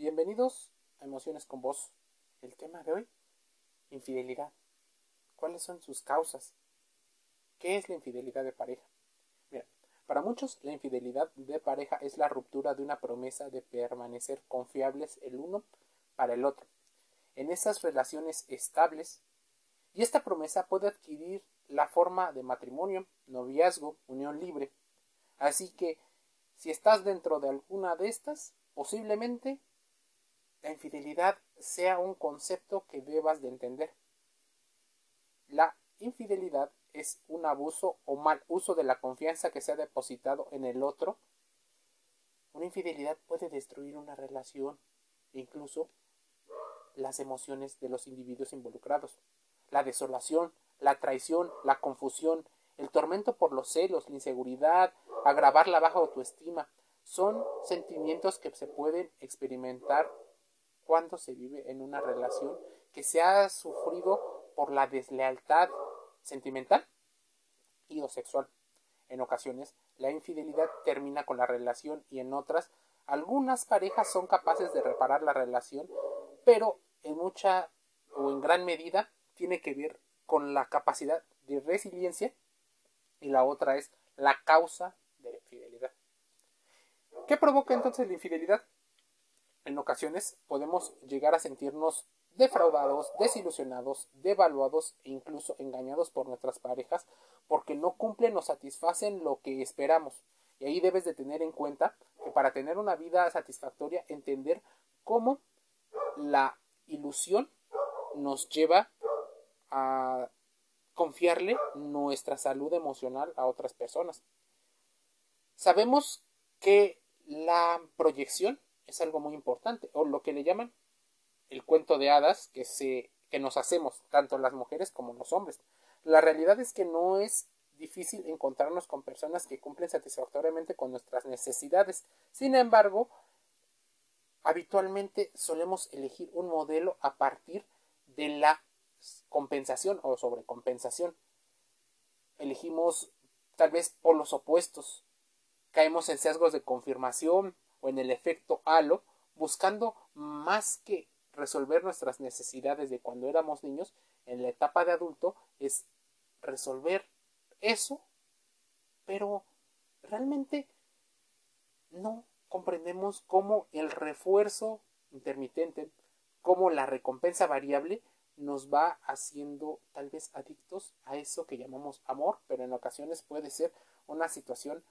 Bienvenidos a Emociones con Vos. El tema de hoy, infidelidad. ¿Cuáles son sus causas? ¿Qué es la infidelidad de pareja? Para muchos la infidelidad de pareja es la ruptura de una promesa de permanecer confiables el uno para el otro. En esas relaciones estables, y esta promesa puede adquirir la forma de matrimonio, noviazgo, unión libre. Así que, si estás dentro de alguna de estas, posiblemente la infidelidad sea un concepto que debas de entender. La infidelidad es un abuso o mal uso de la confianza que se ha depositado en el otro. Una infidelidad puede destruir una relación e incluso las emociones de los individuos involucrados. La desolación, la traición, la confusión, el tormento por los celos, la inseguridad, agravar la baja autoestima, son sentimientos que se pueden experimentar cuando se vive en una relación que se ha sufrido por la deslealtad sentimental y o sexual. En ocasiones, la infidelidad termina con la relación y en otras, algunas parejas son capaces de reparar la relación, pero en mucha o en gran medida tiene que ver con la capacidad de resiliencia y la otra es la causa de la infidelidad. ¿Qué provoca entonces la infidelidad? En ocasiones podemos llegar a sentirnos defraudados, desilusionados, devaluados e incluso engañados por nuestras parejas porque no cumplen o satisfacen lo que esperamos. Y ahí debes de tener en cuenta que para tener una vida satisfactoria, entender cómo la ilusión nos lleva a confiarle nuestra salud emocional a otras personas. Sabemos que la proyección es algo muy importante, o lo que le llaman el cuento de hadas que, se, que nos hacemos, tanto las mujeres como los hombres. La realidad es que no es difícil encontrarnos con personas que cumplen satisfactoriamente con nuestras necesidades. Sin embargo, habitualmente solemos elegir un modelo a partir de la compensación o sobrecompensación. Elegimos tal vez polos opuestos. Caemos en sesgos de confirmación, o en el efecto halo, buscando más que resolver nuestras necesidades de cuando éramos niños, en la etapa de adulto es resolver eso, pero realmente no comprendemos cómo el refuerzo intermitente, cómo la recompensa variable nos va haciendo tal vez adictos a eso que llamamos amor, pero en ocasiones puede ser una situación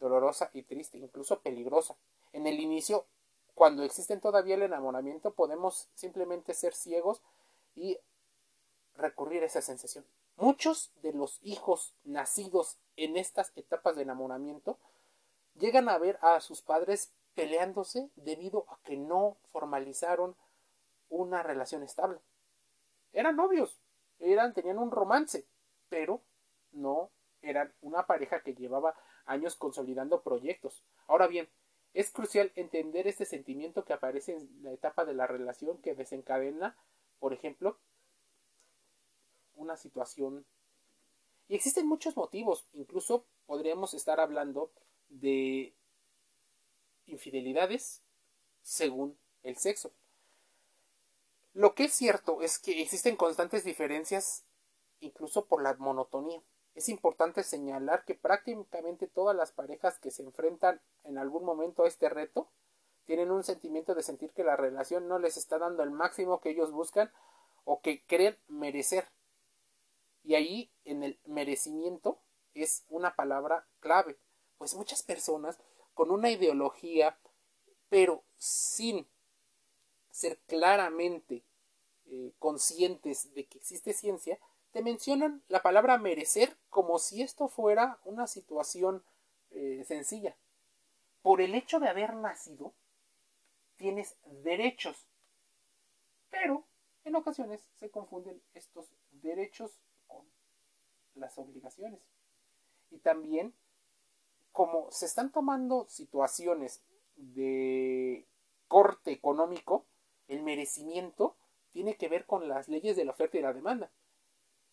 dolorosa y triste, incluso peligrosa. En el inicio, cuando existen todavía el enamoramiento, podemos simplemente ser ciegos y recurrir a esa sensación. Muchos de los hijos nacidos en estas etapas de enamoramiento llegan a ver a sus padres peleándose debido a que no formalizaron una relación estable. Eran novios, eran, tenían un romance, pero no eran una pareja que llevaba años consolidando proyectos. Ahora bien, es crucial entender este sentimiento que aparece en la etapa de la relación que desencadena, por ejemplo, una situación. Y existen muchos motivos, incluso podríamos estar hablando de infidelidades según el sexo. Lo que es cierto es que existen constantes diferencias incluso por la monotonía. Es importante señalar que prácticamente todas las parejas que se enfrentan en algún momento a este reto tienen un sentimiento de sentir que la relación no les está dando el máximo que ellos buscan o que creen merecer. Y ahí en el merecimiento es una palabra clave, pues muchas personas con una ideología, pero sin ser claramente eh, conscientes de que existe ciencia, te mencionan la palabra merecer como si esto fuera una situación eh, sencilla. Por el hecho de haber nacido, tienes derechos, pero en ocasiones se confunden estos derechos con las obligaciones. Y también, como se están tomando situaciones de corte económico, el merecimiento tiene que ver con las leyes de la oferta y la demanda.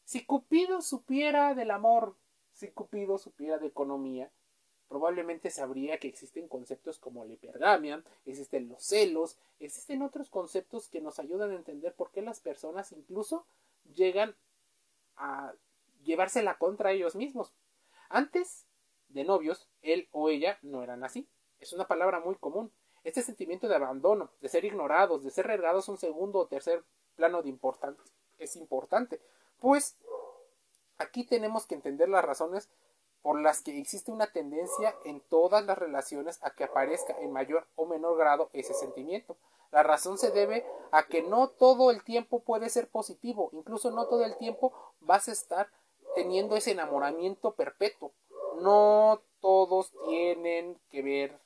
Si Cupido supiera del amor, si Cupido supiera de economía, probablemente sabría que existen conceptos como la hipergamia, existen los celos, existen otros conceptos que nos ayudan a entender por qué las personas incluso llegan a llevársela contra ellos mismos. Antes de novios, él o ella no eran así. Es una palabra muy común. Este sentimiento de abandono, de ser ignorados, de ser regados un segundo o tercer plano de importancia, es importante. Pues aquí tenemos que entender las razones por las que existe una tendencia en todas las relaciones a que aparezca en mayor o menor grado ese sentimiento. La razón se debe a que no todo el tiempo puede ser positivo, incluso no todo el tiempo vas a estar teniendo ese enamoramiento perpetuo. No todos tienen que ver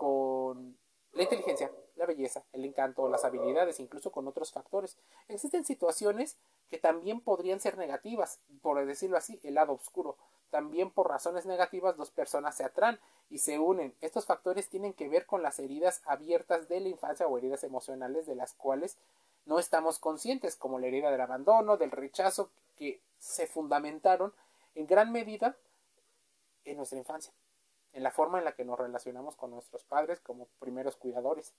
con la inteligencia, la belleza, el encanto, las habilidades, incluso con otros factores. Existen situaciones que también podrían ser negativas, por decirlo así, el lado oscuro. También por razones negativas dos personas se atraen y se unen. Estos factores tienen que ver con las heridas abiertas de la infancia o heridas emocionales de las cuales no estamos conscientes, como la herida del abandono, del rechazo, que se fundamentaron en gran medida en nuestra infancia, en la forma en la que nos relacionamos con nuestros padres como primeros cuidadores.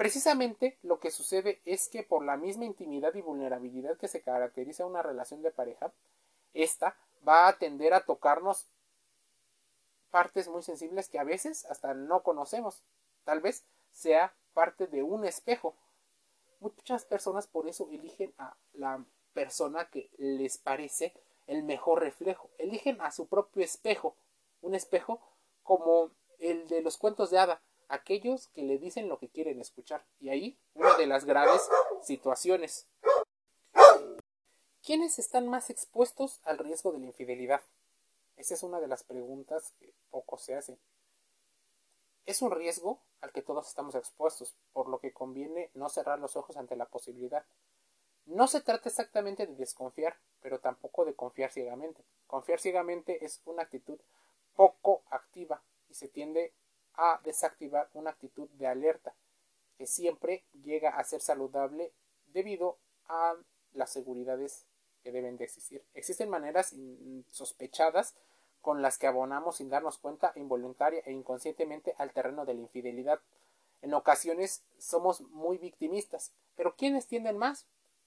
Precisamente lo que sucede es que por la misma intimidad y vulnerabilidad que se caracteriza una relación de pareja, esta va a tender a tocarnos partes muy sensibles que a veces hasta no conocemos. Tal vez sea parte de un espejo. Muchas personas por eso eligen a la persona que les parece el mejor reflejo. Eligen a su propio espejo. Un espejo como el de los cuentos de hada. Aquellos que le dicen lo que quieren escuchar. Y ahí una de las graves situaciones. ¿Quiénes están más expuestos al riesgo de la infidelidad? Esa es una de las preguntas que poco se hacen. Es un riesgo al que todos estamos expuestos, por lo que conviene no cerrar los ojos ante la posibilidad. No se trata exactamente de desconfiar, pero tampoco de confiar ciegamente. Confiar ciegamente es una actitud poco activa y se tiende a desactivar una actitud de alerta, que siempre llega a ser saludable debido a las seguridades que deben de existir. Existen maneras sospechadas con las que abonamos sin darnos cuenta involuntaria e inconscientemente al terreno de la infidelidad. En ocasiones somos muy victimistas, pero ¿quiénes tienden más?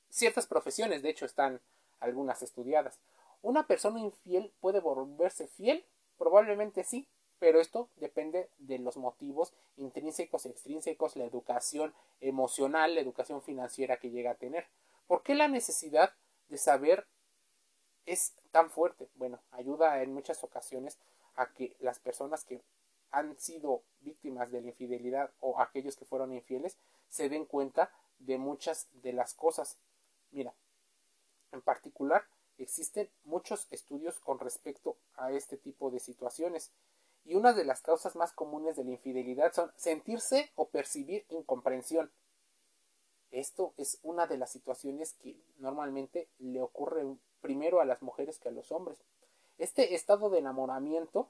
Ciertas profesiones, de hecho, están algunas estudiadas. ¿Una persona infiel puede volverse fiel? Probablemente sí, pero esto depende de los motivos intrínsecos extrínsecos, la educación emocional, la educación financiera que llega a tener. ¿Por qué la necesidad de saber es tan fuerte. Bueno, ayuda en muchas ocasiones a que las personas que han sido víctimas de la infidelidad o aquellos que fueron infieles se den cuenta de muchas de las cosas. Mira, en particular existen muchos estudios con respecto a este tipo de situaciones y una de las causas más comunes de la infidelidad son sentirse o percibir incomprensión. Esto es una de las situaciones que normalmente le ocurre primero a las mujeres que a los hombres. Este estado de enamoramiento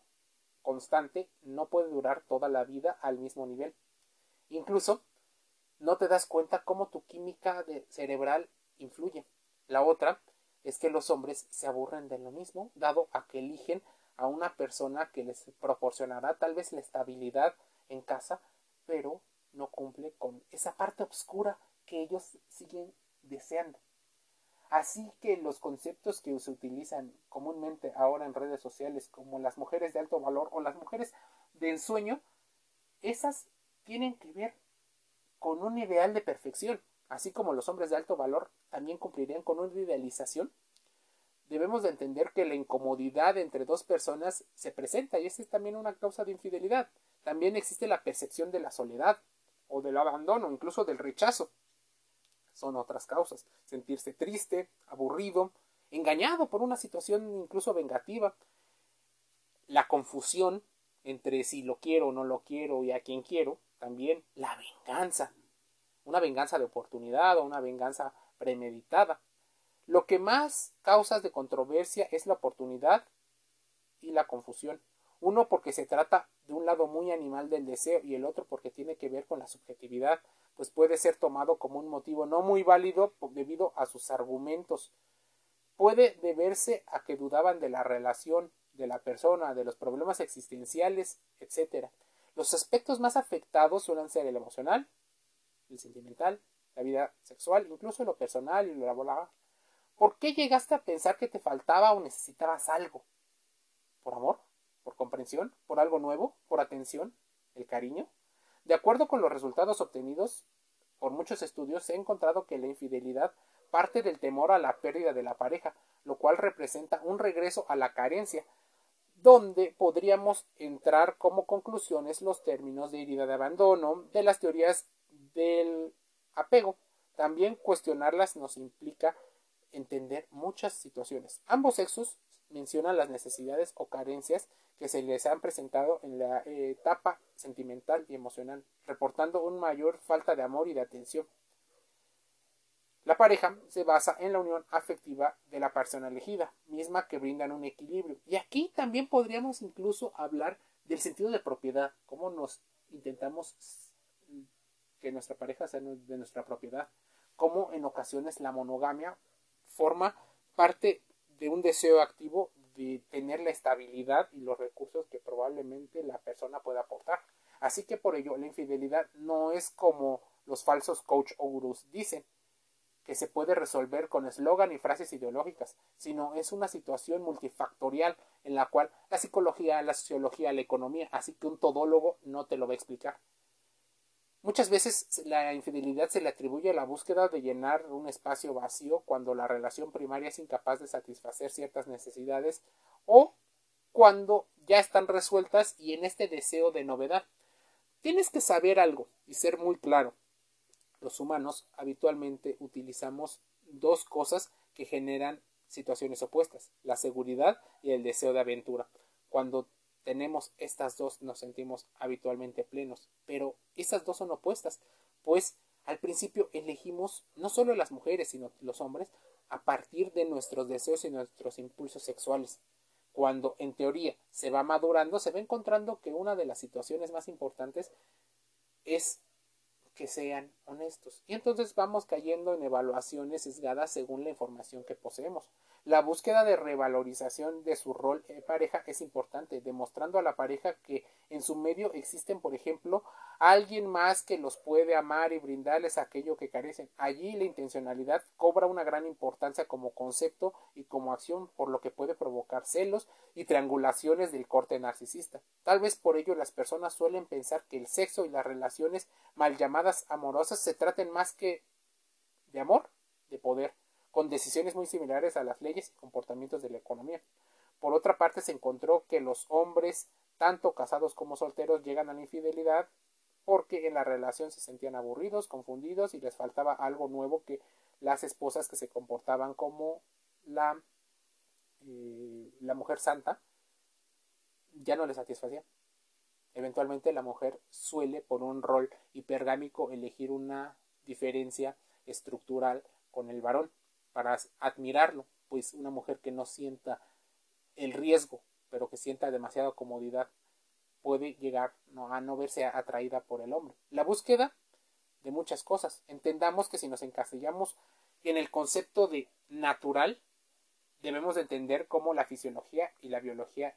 constante no puede durar toda la vida al mismo nivel. Incluso no te das cuenta cómo tu química cerebral influye. La otra es que los hombres se aburren de lo mismo, dado a que eligen a una persona que les proporcionará tal vez la estabilidad en casa, pero no cumple con esa parte oscura que ellos siguen deseando. Así que los conceptos que se utilizan comúnmente ahora en redes sociales como las mujeres de alto valor o las mujeres de ensueño, esas tienen que ver con un ideal de perfección, así como los hombres de alto valor también cumplirían con una idealización. Debemos de entender que la incomodidad entre dos personas se presenta y esa es también una causa de infidelidad. También existe la percepción de la soledad o del abandono, incluso del rechazo son otras causas. Sentirse triste, aburrido, engañado por una situación incluso vengativa. La confusión entre si lo quiero o no lo quiero y a quién quiero. También la venganza. Una venganza de oportunidad o una venganza premeditada. Lo que más causas de controversia es la oportunidad y la confusión. Uno porque se trata de un lado muy animal del deseo y el otro porque tiene que ver con la subjetividad pues puede ser tomado como un motivo no muy válido debido a sus argumentos. Puede deberse a que dudaban de la relación de la persona, de los problemas existenciales, etc. Los aspectos más afectados suelen ser el emocional, el sentimental, la vida sexual, incluso lo personal y lo laboral. ¿Por qué llegaste a pensar que te faltaba o necesitabas algo? ¿Por amor? ¿Por comprensión? ¿Por algo nuevo? ¿Por atención? ¿El cariño? De acuerdo con los resultados obtenidos por muchos estudios, se encontrado que la infidelidad parte del temor a la pérdida de la pareja, lo cual representa un regreso a la carencia, donde podríamos entrar como conclusiones los términos de herida de abandono, de las teorías del apego. También cuestionarlas nos implica entender muchas situaciones. Ambos sexos mencionan las necesidades o carencias que se les han presentado en la etapa sentimental y emocional, reportando una mayor falta de amor y de atención. La pareja se basa en la unión afectiva de la persona elegida, misma que brindan un equilibrio. Y aquí también podríamos incluso hablar del sentido de propiedad, cómo nos intentamos que nuestra pareja sea de nuestra propiedad, cómo en ocasiones la monogamia forma parte de un deseo activo de tener la estabilidad y los recursos que probablemente la persona pueda aportar. Así que por ello la infidelidad no es como los falsos coach o gurús dicen, que se puede resolver con eslogan y frases ideológicas, sino es una situación multifactorial en la cual la psicología, la sociología, la economía, así que un todólogo no te lo va a explicar. Muchas veces la infidelidad se le atribuye a la búsqueda de llenar un espacio vacío cuando la relación primaria es incapaz de satisfacer ciertas necesidades o cuando ya están resueltas y en este deseo de novedad. Tienes que saber algo y ser muy claro. Los humanos habitualmente utilizamos dos cosas que generan situaciones opuestas, la seguridad y el deseo de aventura. Cuando tenemos estas dos nos sentimos habitualmente plenos, pero estas dos son opuestas, pues al principio elegimos no solo las mujeres, sino los hombres a partir de nuestros deseos y nuestros impulsos sexuales. Cuando en teoría se va madurando, se va encontrando que una de las situaciones más importantes es que sean honestos. Y entonces vamos cayendo en evaluaciones sesgadas según la información que poseemos. La búsqueda de revalorización de su rol en pareja es importante, demostrando a la pareja que en su medio existen, por ejemplo, alguien más que los puede amar y brindarles aquello que carecen. Allí la intencionalidad cobra una gran importancia como concepto y como acción, por lo que puede provocar celos y triangulaciones del corte narcisista. Tal vez por ello las personas suelen pensar que el sexo y las relaciones mal llamadas amorosas se traten más que de amor, de poder con decisiones muy similares a las leyes y comportamientos de la economía. Por otra parte, se encontró que los hombres, tanto casados como solteros, llegan a la infidelidad porque en la relación se sentían aburridos, confundidos y les faltaba algo nuevo que las esposas que se comportaban como la, eh, la mujer santa ya no les satisfacía. Eventualmente la mujer suele, por un rol hipergámico, elegir una diferencia estructural con el varón para admirarlo, pues una mujer que no sienta el riesgo, pero que sienta demasiada comodidad, puede llegar a no verse atraída por el hombre. La búsqueda de muchas cosas. Entendamos que si nos encasillamos en el concepto de natural, debemos entender cómo la fisiología y la biología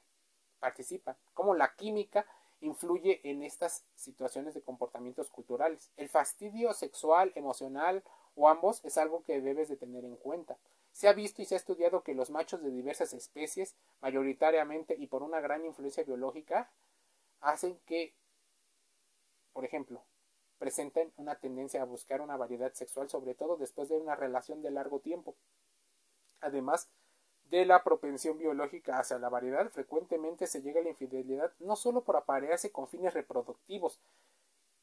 participan, cómo la química influye en estas situaciones de comportamientos culturales. El fastidio sexual, emocional o ambos es algo que debes de tener en cuenta. Se ha visto y se ha estudiado que los machos de diversas especies, mayoritariamente y por una gran influencia biológica, hacen que, por ejemplo, presenten una tendencia a buscar una variedad sexual, sobre todo después de una relación de largo tiempo. Además de la propensión biológica hacia la variedad, frecuentemente se llega a la infidelidad no solo por aparearse con fines reproductivos,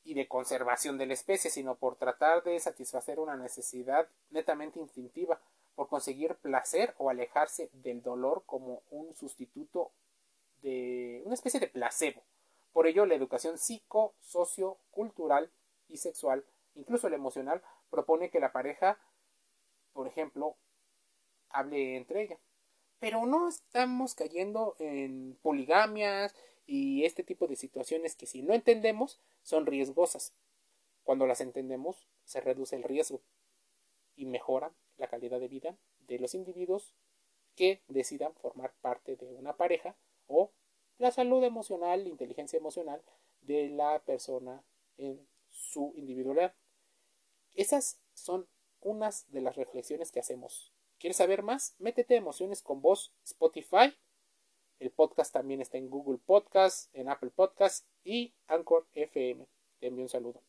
y de conservación de la especie, sino por tratar de satisfacer una necesidad netamente instintiva, por conseguir placer o alejarse del dolor como un sustituto de una especie de placebo. Por ello, la educación psico, socio, cultural y sexual, incluso la emocional, propone que la pareja, por ejemplo, hable entre ella. Pero no estamos cayendo en poligamias, y este tipo de situaciones que si no entendemos son riesgosas. Cuando las entendemos se reduce el riesgo y mejora la calidad de vida de los individuos que decidan formar parte de una pareja o la salud emocional, inteligencia emocional de la persona en su individualidad. Esas son unas de las reflexiones que hacemos. ¿Quieres saber más? Métete Emociones con Voz Spotify. El podcast también está en Google Podcast, en Apple Podcast y Anchor FM. Te envío un saludo.